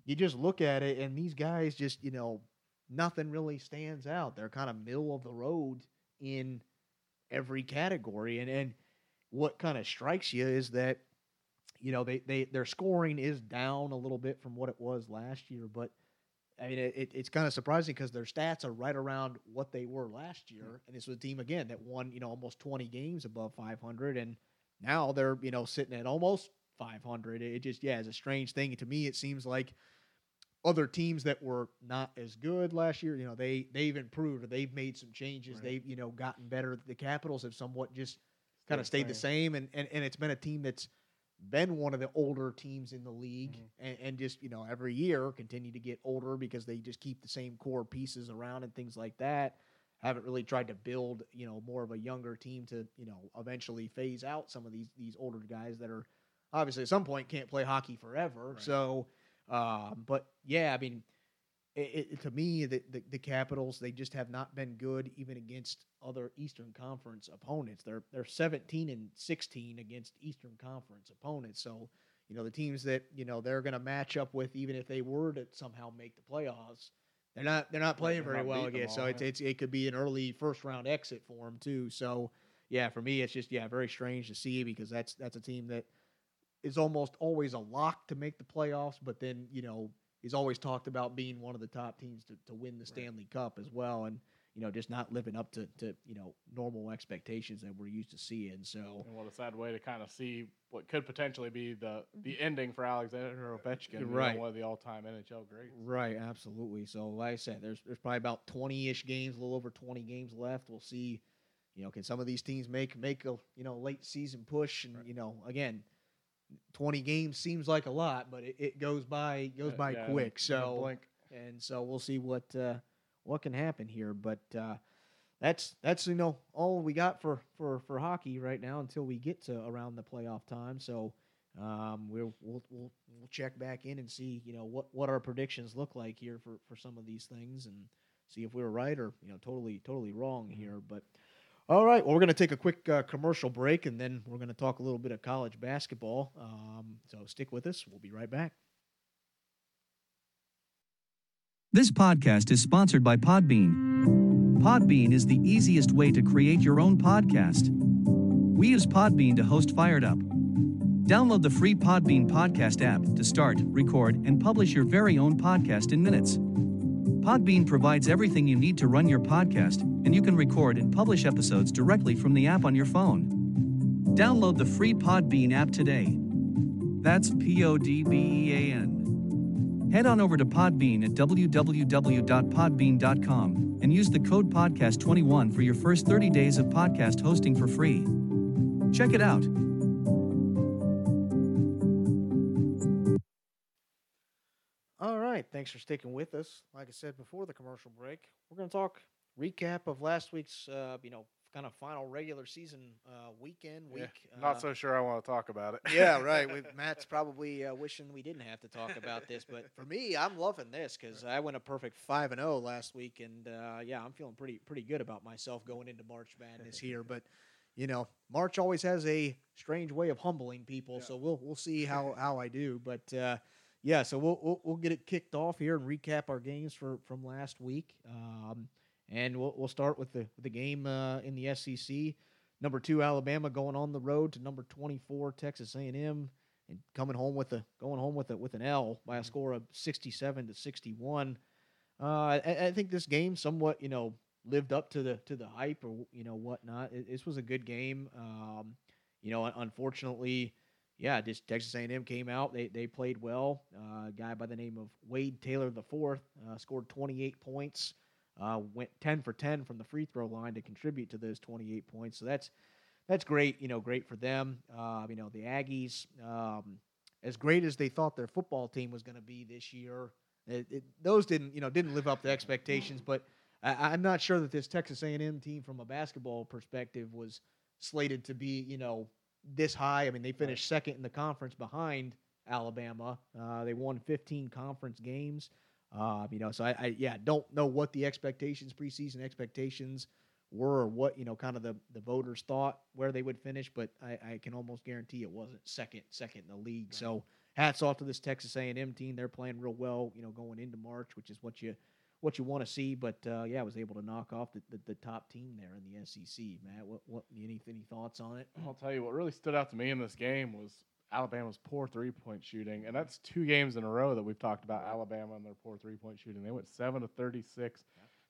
you just look at it and these guys just, you know, nothing really stands out. They're kind of middle of the road in every category. And and what kind of strikes you is that, you know, they, they their scoring is down a little bit from what it was last year, but I mean, it, it's kind of surprising because their stats are right around what they were last year, hmm. and this was a team again that won, you know, almost 20 games above 500, and now they're, you know, sitting at almost 500. It just, yeah, is a strange thing to me. It seems like other teams that were not as good last year, you know, they they've improved or they've made some changes. Right. They've, you know, gotten better. The Capitals have somewhat just kind of Stayed stayed the same, and, and and it's been a team that's been one of the older teams in the league, Mhm. and, and just you know every year continue to get older because they just keep the same core pieces around and things like that. Haven't really tried to build you know more of a younger team to you know eventually phase out some of these these older guys that are obviously at some point can't play hockey forever. Right. So, um, but yeah, I mean, it, it, to me, the, the the Capitals they just have not been good even against other Eastern Conference opponents. They're they're 17 and 16 against Eastern Conference opponents. So, you know, the teams that you know they're going to match up with, even if they were to somehow make the playoffs, they're not they're not playing they're very not well them. So it's, it's it could be an early first round exit for them too. So, yeah, for me, it's just yeah very strange to see because that's that's a team that is almost always a lock to make the playoffs, but then you know he's always talked about being one of the top teams to, to win the Stanley Cup as well, and you know just not living up to, to you know normal expectations that we're used to seeing. So and what a sad way to kind of see what could potentially be the the ending for Alexander Ovechkin, you know, Right. one of the all time NHL greats. right, absolutely. So like I said, there's there's probably about twenty ish games, a little over twenty games left. We'll see. You know, can some of these teams make make a you know late season push? And Right. you know, again, twenty games seems like a lot, but it, it goes by goes by yeah, quick. So and so we'll see what uh, what can happen here. But uh, that's that's you know all we got for for for hockey right now until we get to around the playoff time. So um, we'll, we'll we'll we'll check back in and see you know what what our predictions look like here for for some of these things and see if we were right or you know totally totally wrong Mhm. here. But All right. Well, we're going to take a quick uh, commercial break, and then we're going to talk a little bit of college basketball. Um, so stick with us. We'll be right back. This podcast is sponsored by Podbean. Podbean is the easiest way to create your own podcast. We use Podbean to host Fired Up. Download the free Podbean podcast app to start, record, and publish your very own podcast in minutes. Podbean provides everything you need to run your podcast, and you can record and publish episodes directly from the app on your phone. Download the free Podbean app today. That's P O D B E A N. Head on over to Podbean at www.podbean.com and use the code podcast21 for your first 30 days of podcast hosting for free. Check it out. Thanks for sticking with us. Like I said before the commercial break, we're going to talk recap of last week's, uh, you know, kind of final regular season uh, weekend week. Yeah, not Uh, so sure I want to talk about it. yeah, right. We, (laughs) Matt's probably uh, wishing we didn't have to talk about this, but for me, I'm loving this because I went a perfect five and zero last week, and uh, yeah, I'm feeling pretty pretty good about myself going into March Madness here. But you know, March always has a strange way of humbling people, Yeah. so we'll we'll see how (laughs) how I do. But uh, yeah, so we'll, we'll we'll get it kicked off here and recap our games for from last week. Um, and we'll we'll start with the the game uh, in the SEC. Number two Alabama going on the road to number twenty four Texas A and M, and coming home with a going home with a with an L by a score of sixty seven to sixty one. Uh, I, I think this game somewhat you know lived up to the to the hype or you know whatnot. It, this was a good game. Um, you know, unfortunately, yeah, just Texas A&M came out. They they played well. Uh, a guy by the name of Wade Taylor the fourth uh, scored 28 points. Uh, went 10 for 10 from the free throw line to contribute to those 28 points. So that's that's great. You know, great for them. Uh, you know, the Aggies, um, as great as they thought their football team was going to be this year, it, it, those didn't you know didn't live up to expectations. But I, I'm not sure that this Texas A&M team, from a basketball perspective, was slated to be you know this high. I mean, they finished second in the conference behind Alabama. Uh, they won 15 conference games. Uh, you know, so I, I yeah don't know what the expectations, preseason expectations were, or what you know, kind of the the voters thought where they would finish, but I, I can almost guarantee it wasn't second second in the league. So hats off to this Texas A&M team. They're playing real well, you know, going into March, which is what you what you want to see. But uh, yeah, I was able to knock off the, the, the top team there in the SEC. Matt, what what any any thoughts on it? I'll tell you what really stood out to me in this game was Alabama's poor three point shooting, and that's two games in a row that we've talked about Alabama and their poor three point shooting. They went seven to thirty six.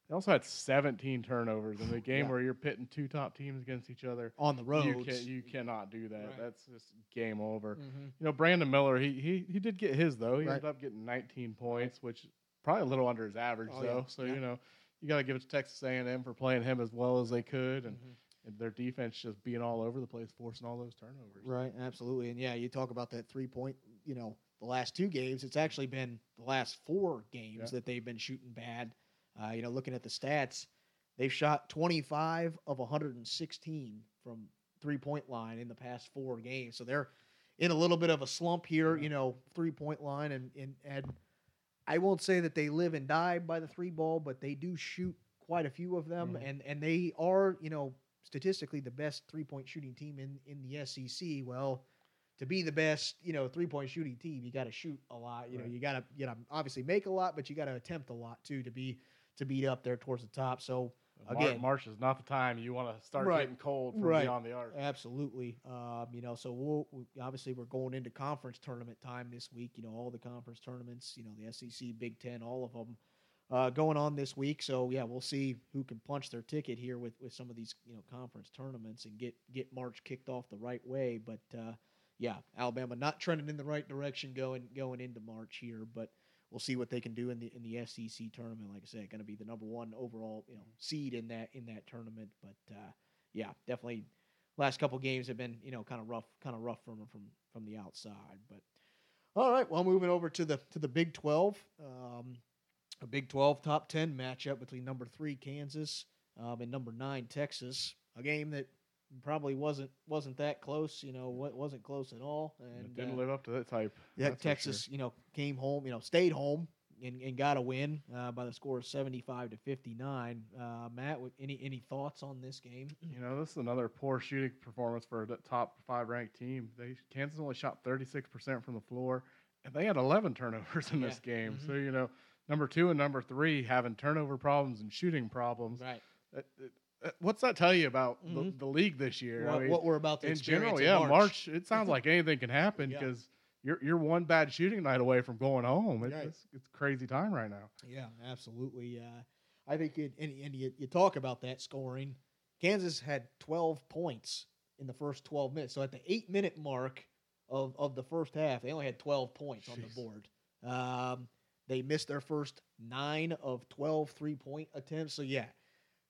They also had 17 turnovers in the (laughs) game Yeah. where you're pitting two top teams against each other. On the road. You can you cannot do that. Right. That's just game over. Mhm. You know, Brandon Miller, he he he did get his though. He Right. ended up getting 19 points, which probably a little under his average Oh, yeah. though. So Yeah. you know, you got to give it to Texas A&M for playing him as well as they could, and, Mhm. and their defense just being all over the place, forcing all those turnovers. Right, absolutely. And yeah, you talk about that three point, you know, the last two games, it's actually been the last four games Yeah. that they've been shooting bad. Uh, you know, looking at the stats, they've shot 25 of 116 from three point line in the past four games. So they're in a little bit of a slump here, you know, three point line. And, and, and I won't say that they live and die by the three ball, but they do shoot quite a few of them. Mhm. And, and they are, you know, statistically the best three point shooting team in, in the SEC. Well, to be the best, you know, three point shooting team, you got to shoot a lot. You know, you got to, you know, obviously make a lot, but you got to attempt a lot too to be to beat up there towards the top. So Again. March is not the time you want to start Right. getting cold from Right. beyond the arc. absolutely, um, you know, so we'll we, obviously we're going into conference tournament time this week. You know, all the conference tournaments, you know, the SEC, Big Ten, all of them. Uh, going on this week, so yeah, we'll see who can punch their ticket here with, with some of these you know conference tournaments and get get March kicked off the right way. But uh, yeah, Alabama not trending in the right direction going going into March here, but we'll see what they can do in the in the SEC tournament. Like I said, going to be the number one overall you know seed in that in that tournament. But uh, yeah, definitely last couple games have been you know kind of rough kind of rough from from from the outside. But all right, well moving over to the to the Big Twelve. Um, a Big 12 top 10 matchup between number three Kansas um, and number nine Texas. A game that probably wasn't wasn't that close. You know, wasn't close at all. It And didn't uh, live up to that type. yeah, for sure. Texas, you know, came home. You know, stayed home. and, and got a win uh, by the score of 75 to 59. Uh, Matt, any any thoughts on this game? (clears throat) You know, this is another poor shooting performance for a top five ranked team. They Kansas only shot 36% from the floor, and they had 11 turnovers in this Yeah. game. Mhm. So, you know, number two and number three having turnover problems and shooting problems. Right. Uh, uh, What's that tell you about the, Mhm. the league this year? I What, mean, what we're about to in general, in yeah, March. March. it (laughs) sounds like anything can happen Yeah. because you're you're one bad shooting night away from going home. It, Right. It's it's crazy time right now. Yeah, absolutely. Uh, I think, it, and, and you, you talk about that scoring. Kansas had 12 points in the first 12 minutes. So at the eight minute mark of, of the first half, they only had 12 points on the board. Um, they missed their first nine of 12 three point attempts. So, yeah,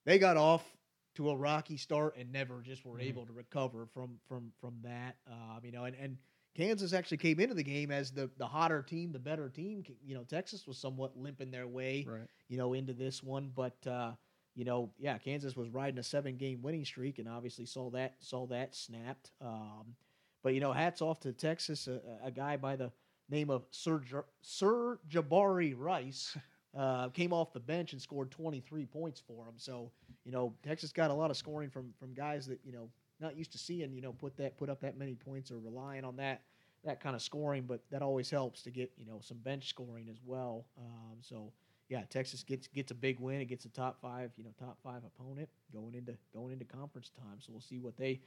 they got off to a rocky start and never just were Mhm. able to recover from from from that. Um, you know, and, and Kansas actually came into the game as the the hotter team, the better team. You know, Texas was somewhat limping their way Right. you know, into this one. But uh, you know, yeah, Kansas was riding a seven game winning streak and obviously saw that saw that snapped. Um, but you know, hats off to Texas, a, a guy by the name of Sir Sir Jabari Rice. (laughs) Uh, came off the bench and scored 23 points for them. So, you know, Texas got a lot of scoring from from guys that you know not used to seeing. You know, put that put up that many points or relying on that that kind of scoring. But that always helps to get you know some bench scoring as well. Um, so, yeah, Texas gets gets a big win. Gets a top five, you know, top five opponent going into going into conference time. So we'll see what they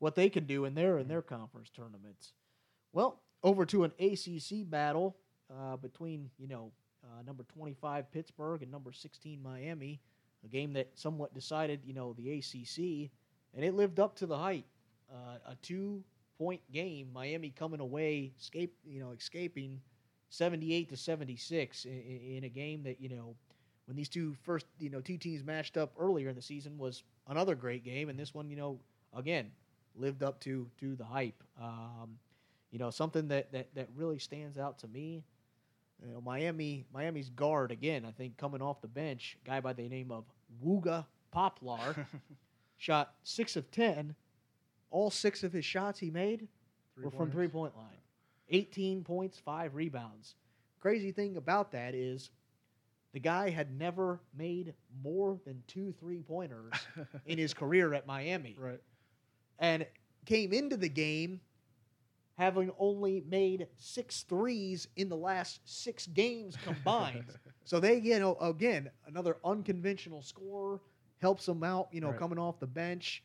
what they can do in their in their conference tournaments. Well, over to an ACC battle uh, between you know uh, number twenty five Pittsburgh and number sixteen Miami, a game that somewhat decided you know the ACC, and it lived up to the hype. Uh, a two point game, Miami coming away, escape you know escaping 78 to 76 in, in a game that you know when these two first you know two teams matched up earlier in the season was another great game and this one you know again lived up to to the hype um, you know something that, that that really stands out to me you know Miami Miami's guard again I think coming off the bench a guy by the name of Wooga Poplar (laughs) shot 6 of 10 all 6 of his shots he made were from three point line. 18 points, five rebounds. Crazy thing about that is the guy had never made more than two three pointers (laughs) in his career at Miami right. and came into the game having only made six threes in the last six games combined. (laughs) so they, you know, again, another unconventional scorer helps them out, you know, Right. coming off the bench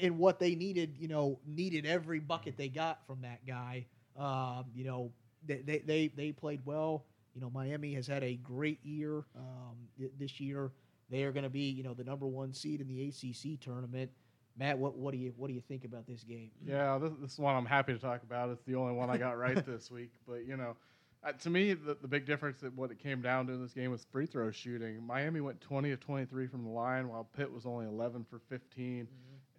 in what they needed, you know, needed every bucket they got from that guy. Um, you know, they, they, they, they played well. You know, Miami has had a great year um, this year. They are going to be, you know, the number one seed in the ACC tournament. Matt, what, what do you what do you think about this game? Yeah, this, this is one I'm happy to talk about. It's the only one I got right (laughs) this week. But you know, uh, to me, the, the big difference that what it came down to in this game was free throw shooting. Miami went 20 of 23 from the line, while Pitt was only 11 for 15.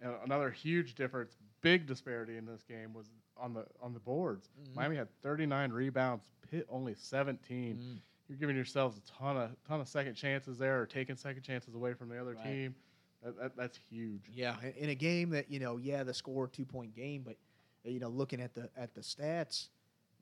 And another huge difference, big disparity in this game was on the on the boards. Mhm. Miami had 39 rebounds, Pitt only 17. Mm. You're giving yourselves a ton of ton of second chances there, or taking second chances away from the other Right. team. That, that, that's huge. Yeah, in- a game that you know, yeah, the score two point game, but you know, looking at the at the stats,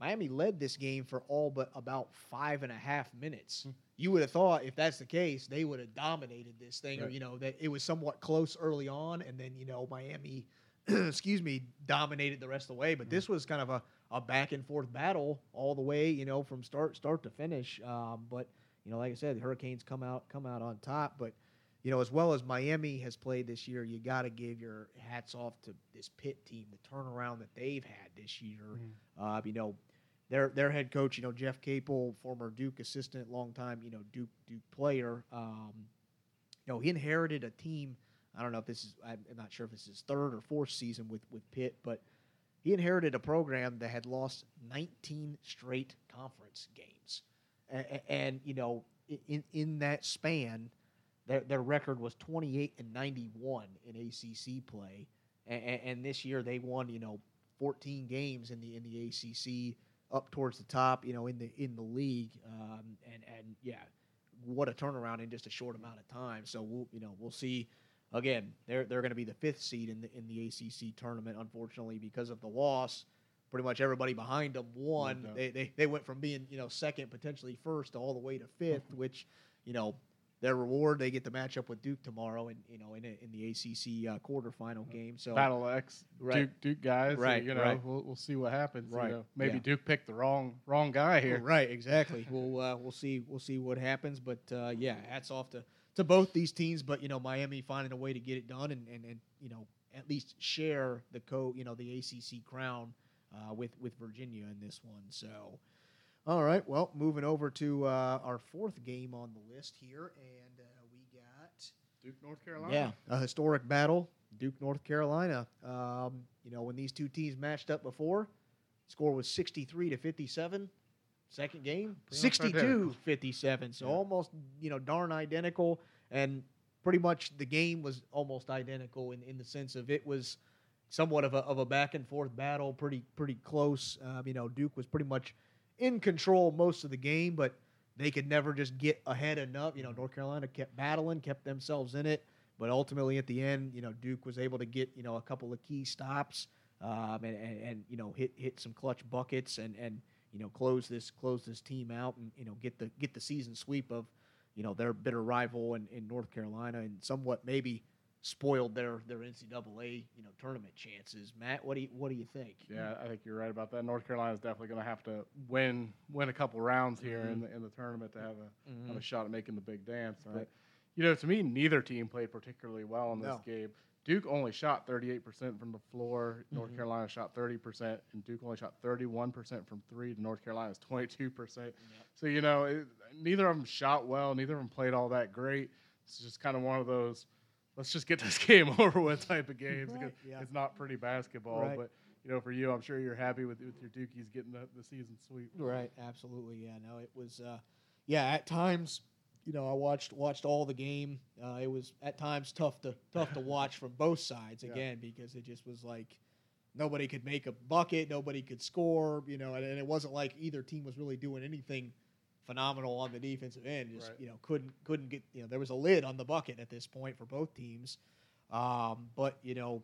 Miami led this game for all but about five and a half minutes. Hmm. You would have thought if that's the case, they would have dominated this thing, or you know, that it was somewhat close early on, and then you know, Miami, (clears throat) excuse me, dominated the rest of the way. But this was kind of a, a back and forth battle all the way, you know, from start start to finish. Um, but you know, like I said, the Hurricanes come out come out on top, but you know, as well as Miami has played this year, you got to give your hats off to this Pitt team, the turnaround that they've had this year. Uh, you know, their their head coach, you know, Jeff Capel, former Duke assistant, longtime, you know, Duke Duke player. Um, you know, he inherited a team. I don't know if this is. I'm I'm not sure if this is third or fourth season with with Pitt, but he inherited a program that had lost 19 straight conference games, and, and you know, in in that span, their their record was 28 and 91 in ACC play, and, and this year they won, you know, 14 games in the in the ACC, up towards the top, you know, in the in the league, um, and and yeah, what a turnaround in just a short amount of time. So we'll you know we'll see. Again, they're they're going to be the fifth seed in the in the ACC tournament. Unfortunately, because of the loss, pretty much everybody behind them won. doubt. They, they they went from being you know second, potentially first, to all the way to fifth, which you know their reward they get to match up with Duke tomorrow, and you know in a, in the ACC uh, quarterfinal game. So Battle X, Right. Duke, Duke guys. Right, You know, right. we'll, we'll see what happens. you Right, know. maybe yeah. Duke picked the wrong wrong guy here. Right, exactly. (laughs) we'll uh, we'll see we'll see what happens, but uh, yeah, hats off to, to both these teams. But you know, Miami finding a way to get it done and, and, and you know at least share the co you know the ACC crown uh, with with Virginia in this one. So, all right, well, moving over to uh, our fourth game on the list here, and uh, we got Duke, North Carolina. yeah, a historic battle, Duke, North Carolina. Um, you know, when these two teams matched up before, score was 63 to 57. Second game, Pretty much 62 identical. 57. So Yeah. almost, you know, darn identical. And pretty much the game was almost identical in, in the sense of it was somewhat of a, of a back and forth battle, pretty pretty close. Um, you know, Duke was pretty much in control most of the game, but they could never just get ahead enough. You know, North Carolina kept battling, kept themselves in it, but ultimately at the end, you know, Duke was able to get you know a couple of key stops um, and, and and you know hit hit some clutch buckets and and you know close this close this team out and you know get the get the season sweep of you know their bitter rival in, in North Carolina and somewhat maybe spoiled their their NCAA you know tournament chances. Matt, what do you what do you think? Yeah, I think you're right about that. North Carolina is definitely going to have to win win a couple rounds here in the in the tournament to have a have Mhm. a shot at making the big dance. But Right. you know, to me, neither team played particularly well in this No. game. Duke only shot 38% from the floor. North Mhm. Carolina shot 30%, and Duke only shot 31% from three. To North Carolina's 22%. So you know, it, neither of them shot well. Neither of them played all that great. It's just kind of one of those. Let's just get this (laughs) game over with type of games Right, because yeah. it's not pretty basketball. Right. But you know, for you, I'm sure you're happy with with your Dukies getting the, the season sweep. Right, absolutely. Yeah, no, it was. Uh, yeah, at times, you know, I watched watched all the game. Uh, it was at times tough to tough to watch from both sides (laughs) Yeah. again because it just was like nobody could make a bucket, nobody could score. You know, and, and it wasn't like either team was really doing anything phenomenal on the defensive end. Just Right. you know, couldn't couldn't get. You know, there was a lid on the bucket at this point for both teams. Um, but you know,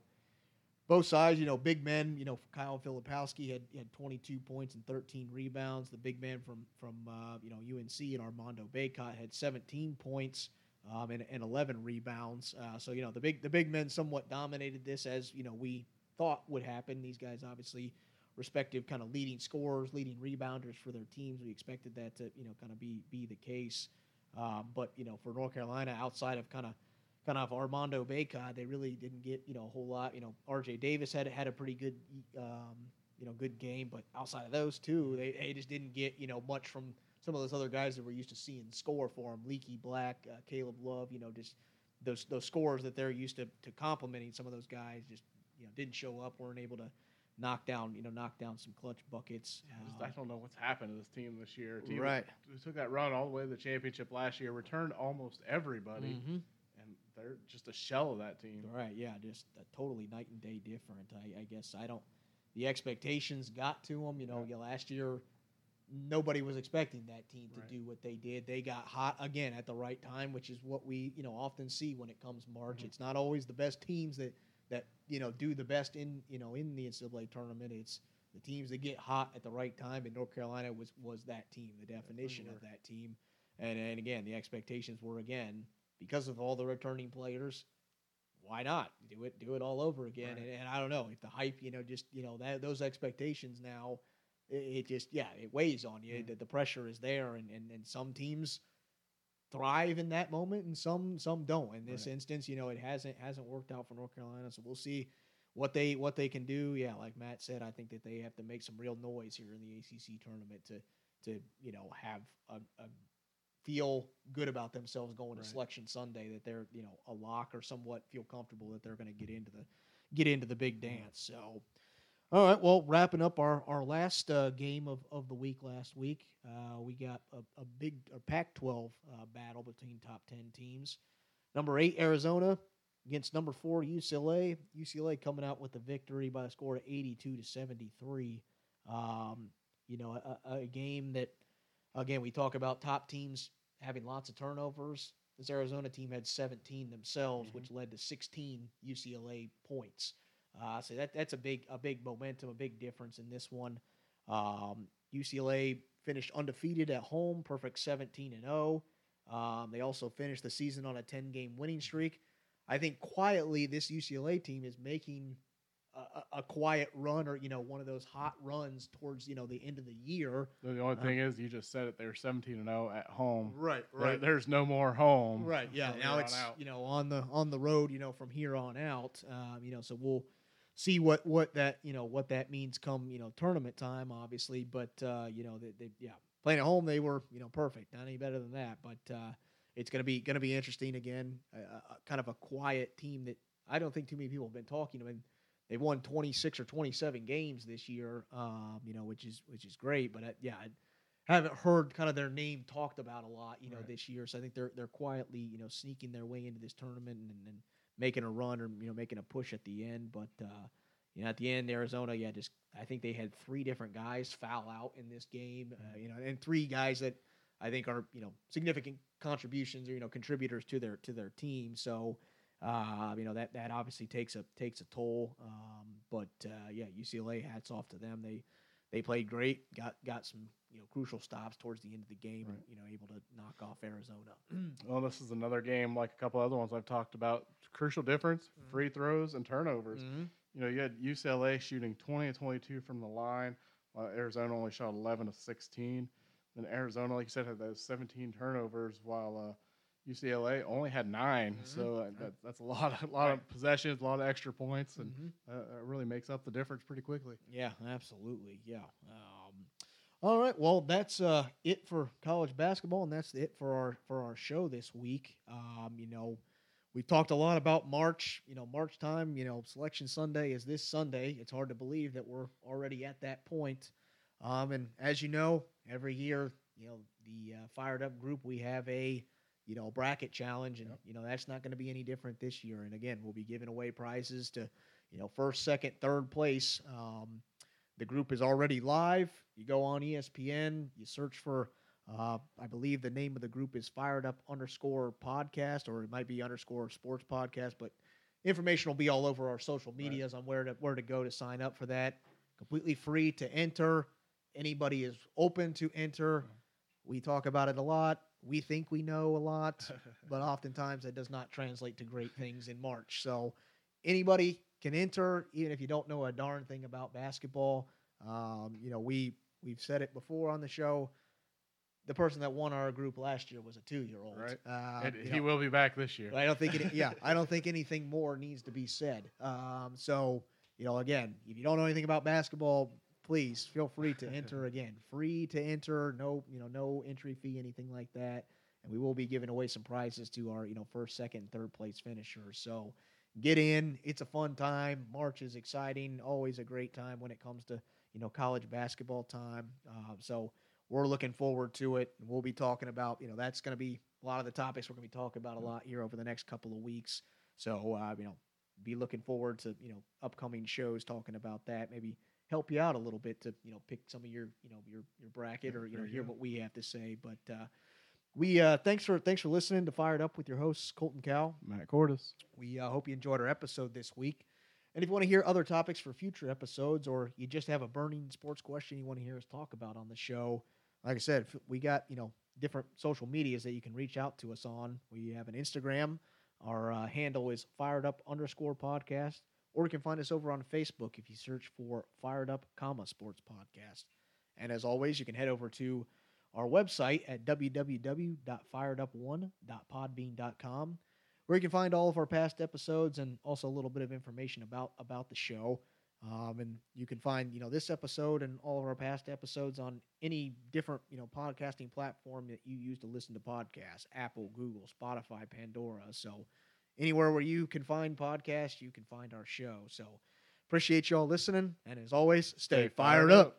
both sides, you know, big men. You know, Kyle Filipowski had had 22 points and 13 rebounds. The big man from from uh, you know UNC and Armando Bacot had 17 points um, and, and 11 rebounds. Uh, so you know the big the big men somewhat dominated this as you know we thought would happen. These guys obviously respective kind of leading scorers, leading rebounders for their teams. We expected that to you know kind of be be the case. Um, but you know for North Carolina, outside of kind of kind of Armando Bacot, they really didn't get you know a whole lot. You know, R.J. Davis had had a pretty good um, you know good game, but outside of those two, they, they just didn't get you know much from some of those other guys that we're used to seeing score for them. Leaky Black, uh, Caleb Love, you know, just those those scores that they're used to to complimenting some of those guys just you know didn't show up, weren't able to knock down you know knock down some clutch buckets. I just- Um, I don't know what's happened to this team this year. Team Right. who took that run all the way to the championship last year, returned almost everybody, mhm. and they're just a shell of that team. Right, yeah, just a totally night and day different. I, I guess I don't. The expectations got to them. You know, Yeah. last year nobody was expecting that team to Right. do what they did. They got hot again at the right time, which is what we you know often see when it comes March. Mhm. It's not always the best teams that that you know do the best in you know in the NCAA tournament. It's the teams that get hot at the right time, and North Carolina was was that team, the definition of that team. And and again, the expectations were again because of all the returning players why not do it do it all over again Right. and, and i don't know if the hype you know just you know that those expectations now it, it just yeah it weighs on you Mhm. the, the pressure is there and, and and some teams thrive in that moment and some some don't in this Right. instance you know it hasn't hasn't worked out for north carolina so we'll see what they what they can do yeah like matt said i think that they have to make some real noise here in the acc tournament to to you know have a, a feel good about themselves going Right. to selection Sunday that they're you know a lock or somewhat feel comfortable that they're going to get into the get into the big mm-hmm. dance. So, all right, well, wrapping up our our last uh, game of, of the week last week, uh, we got a, a big a Pac-12 uh, battle between top ten teams. Number eight Arizona against number four UCLA. UCLA coming out with the victory by a score of eighty-two to seventy-three. Um, you know, a, a game that again, we talk about top teams having lots of turnovers. This Arizona team had 17 themselves, which led to 16 UCLA points. Uh, so that that's a big a big momentum, a big difference in this one. Um, UCLA finished undefeated at home, perfect 17 and 0. Um, they also finished the season on a 10 game winning streak. I think quietly this UCLA team is making a, a, quiet run or you know one of those hot runs towards you know the end of the year. The only thing is, you just said it. They're 17 and 0 at home. Right, There- there's no more home. Right. Yeah. Now it's out. you know on the on the road. You know from here on out. Um, you know so we'll see what what that you know what that means come you know tournament time obviously. But uh, you know they, they yeah playing at home they were you know perfect. Not any better than that. But uh, it's gonna be gonna be interesting again. Uh, kind of a quiet team that I don't think too many people have been talking. I mean they've won 26 or 27 games this year. Um, you know which is which is great. But uh, yeah. I, haven't heard kind of their name talked about a lot, you know, Right. this year. So I think they're they're quietly, you know, sneaking their way into this tournament and, and making a run or you know making a push at the end. But uh, you know, at the end, Arizona, yeah, just I think they had three different guys foul out in this game, uh, you know, and three guys that I think are you know significant contributions or you know contributors to their to their team. So. Uh, you know that that obviously takes a takes a toll, um, but uh, yeah, UCLA hats off to them. They they played great, got got some you know crucial stops towards the end of the game, and Right. you know able to knock off Arizona. (clears throat) Well, this is another game like a couple other ones I've talked about. Crucial difference: Mhm. free throws and turnovers. Mhm. You know, you had UCLA shooting 20 and 22 from the line, while Arizona only shot 11 to 16. Then Arizona, like you said, had those 17 turnovers, while uh, UCLA only had 9 Mhm. So uh, that, that's a lot, a (laughs) lot of possessions, a lot of extra points, and Mhm. uh, it really makes up the difference pretty quickly. Yeah, absolutely. Yeah. Um, all right. Well, that's uh, it for college basketball, and that's it for our for our show this week. Um, you know, we've talked a lot about March. You know, March time. You know, Selection Sunday is this Sunday. It's hard to believe that we're already at that point. Um, and as you know, every year, you know, the uh, fired up group we have a you know bracket challenge, and Yep. you know that's not going to be any different this year. And again, we'll be giving away prizes to you know first, second, third place. Um, the group is already live. You go on ESPN, you search for, uh, I believe the name of the group is Fired Up underscore podcast, or it might be underscore sports podcast, but information will be all over our social Right. medias on where to where to go to sign up for that. Completely free to enter. Anybody is open to enter. We talk about it a lot. We think we know a lot (laughs) but oftentimes that does not translate to great things in March. So anybody can enter, even if you don't know a darn thing about basketball. Um, you know, we we've said it before on the show. The person that won our group last year was a two-year-old. Right. Uh, and he know, will be back this year. I don't think it, yeah, I don't (laughs) think anything more needs to be said. Um, so, you know, again, if you don't know anything about basketball, please feel free to (laughs) enter again. Free to enter, no, you know, no entry fee, anything like that. And we will be giving away some prizes to our, you know, first, second, third place finishers. So get in. It's a fun time. March is exciting. Always a great time when it comes to, you know, college basketball time. Um, so we're looking forward to it. And we'll be talking about, you know, that's going to be a lot of the topics we're going to be talking about a lot here over the next couple of weeks. So, uh, you know, be looking forward to, you know, upcoming shows talking about that. Maybe help you out a little bit to, you know, pick some of your, you know, your, your bracket or, you know, hear what we have to say. But, uh, we, uh, thanks for, thanks for listening to Fired Up with your hosts, Colton Cow. Matt Cordis. We uh, hope you enjoyed our episode this week. And if you want to hear other topics for future episodes, or you just have a burning sports question you want to hear us talk about on the show, like I said, we got you know different social medias that you can reach out to us on. We have an Instagram. Our uh, handle is fired up underscore podcast, or you can find us over on Facebook if you search for fired up comma sports podcast. And as always, you can head over to our website at www.firedup1.podbean.com where you can find all of our past episodes and also a little bit of information about about the show. Um, and you can find you know this episode and all of our past episodes on any different you know podcasting platform that you use to listen to podcasts: Apple, Google, Spotify, Pandora. So anywhere where you can find podcasts, you can find our show. So appreciate y'all listening, and as always, stay, fired, up.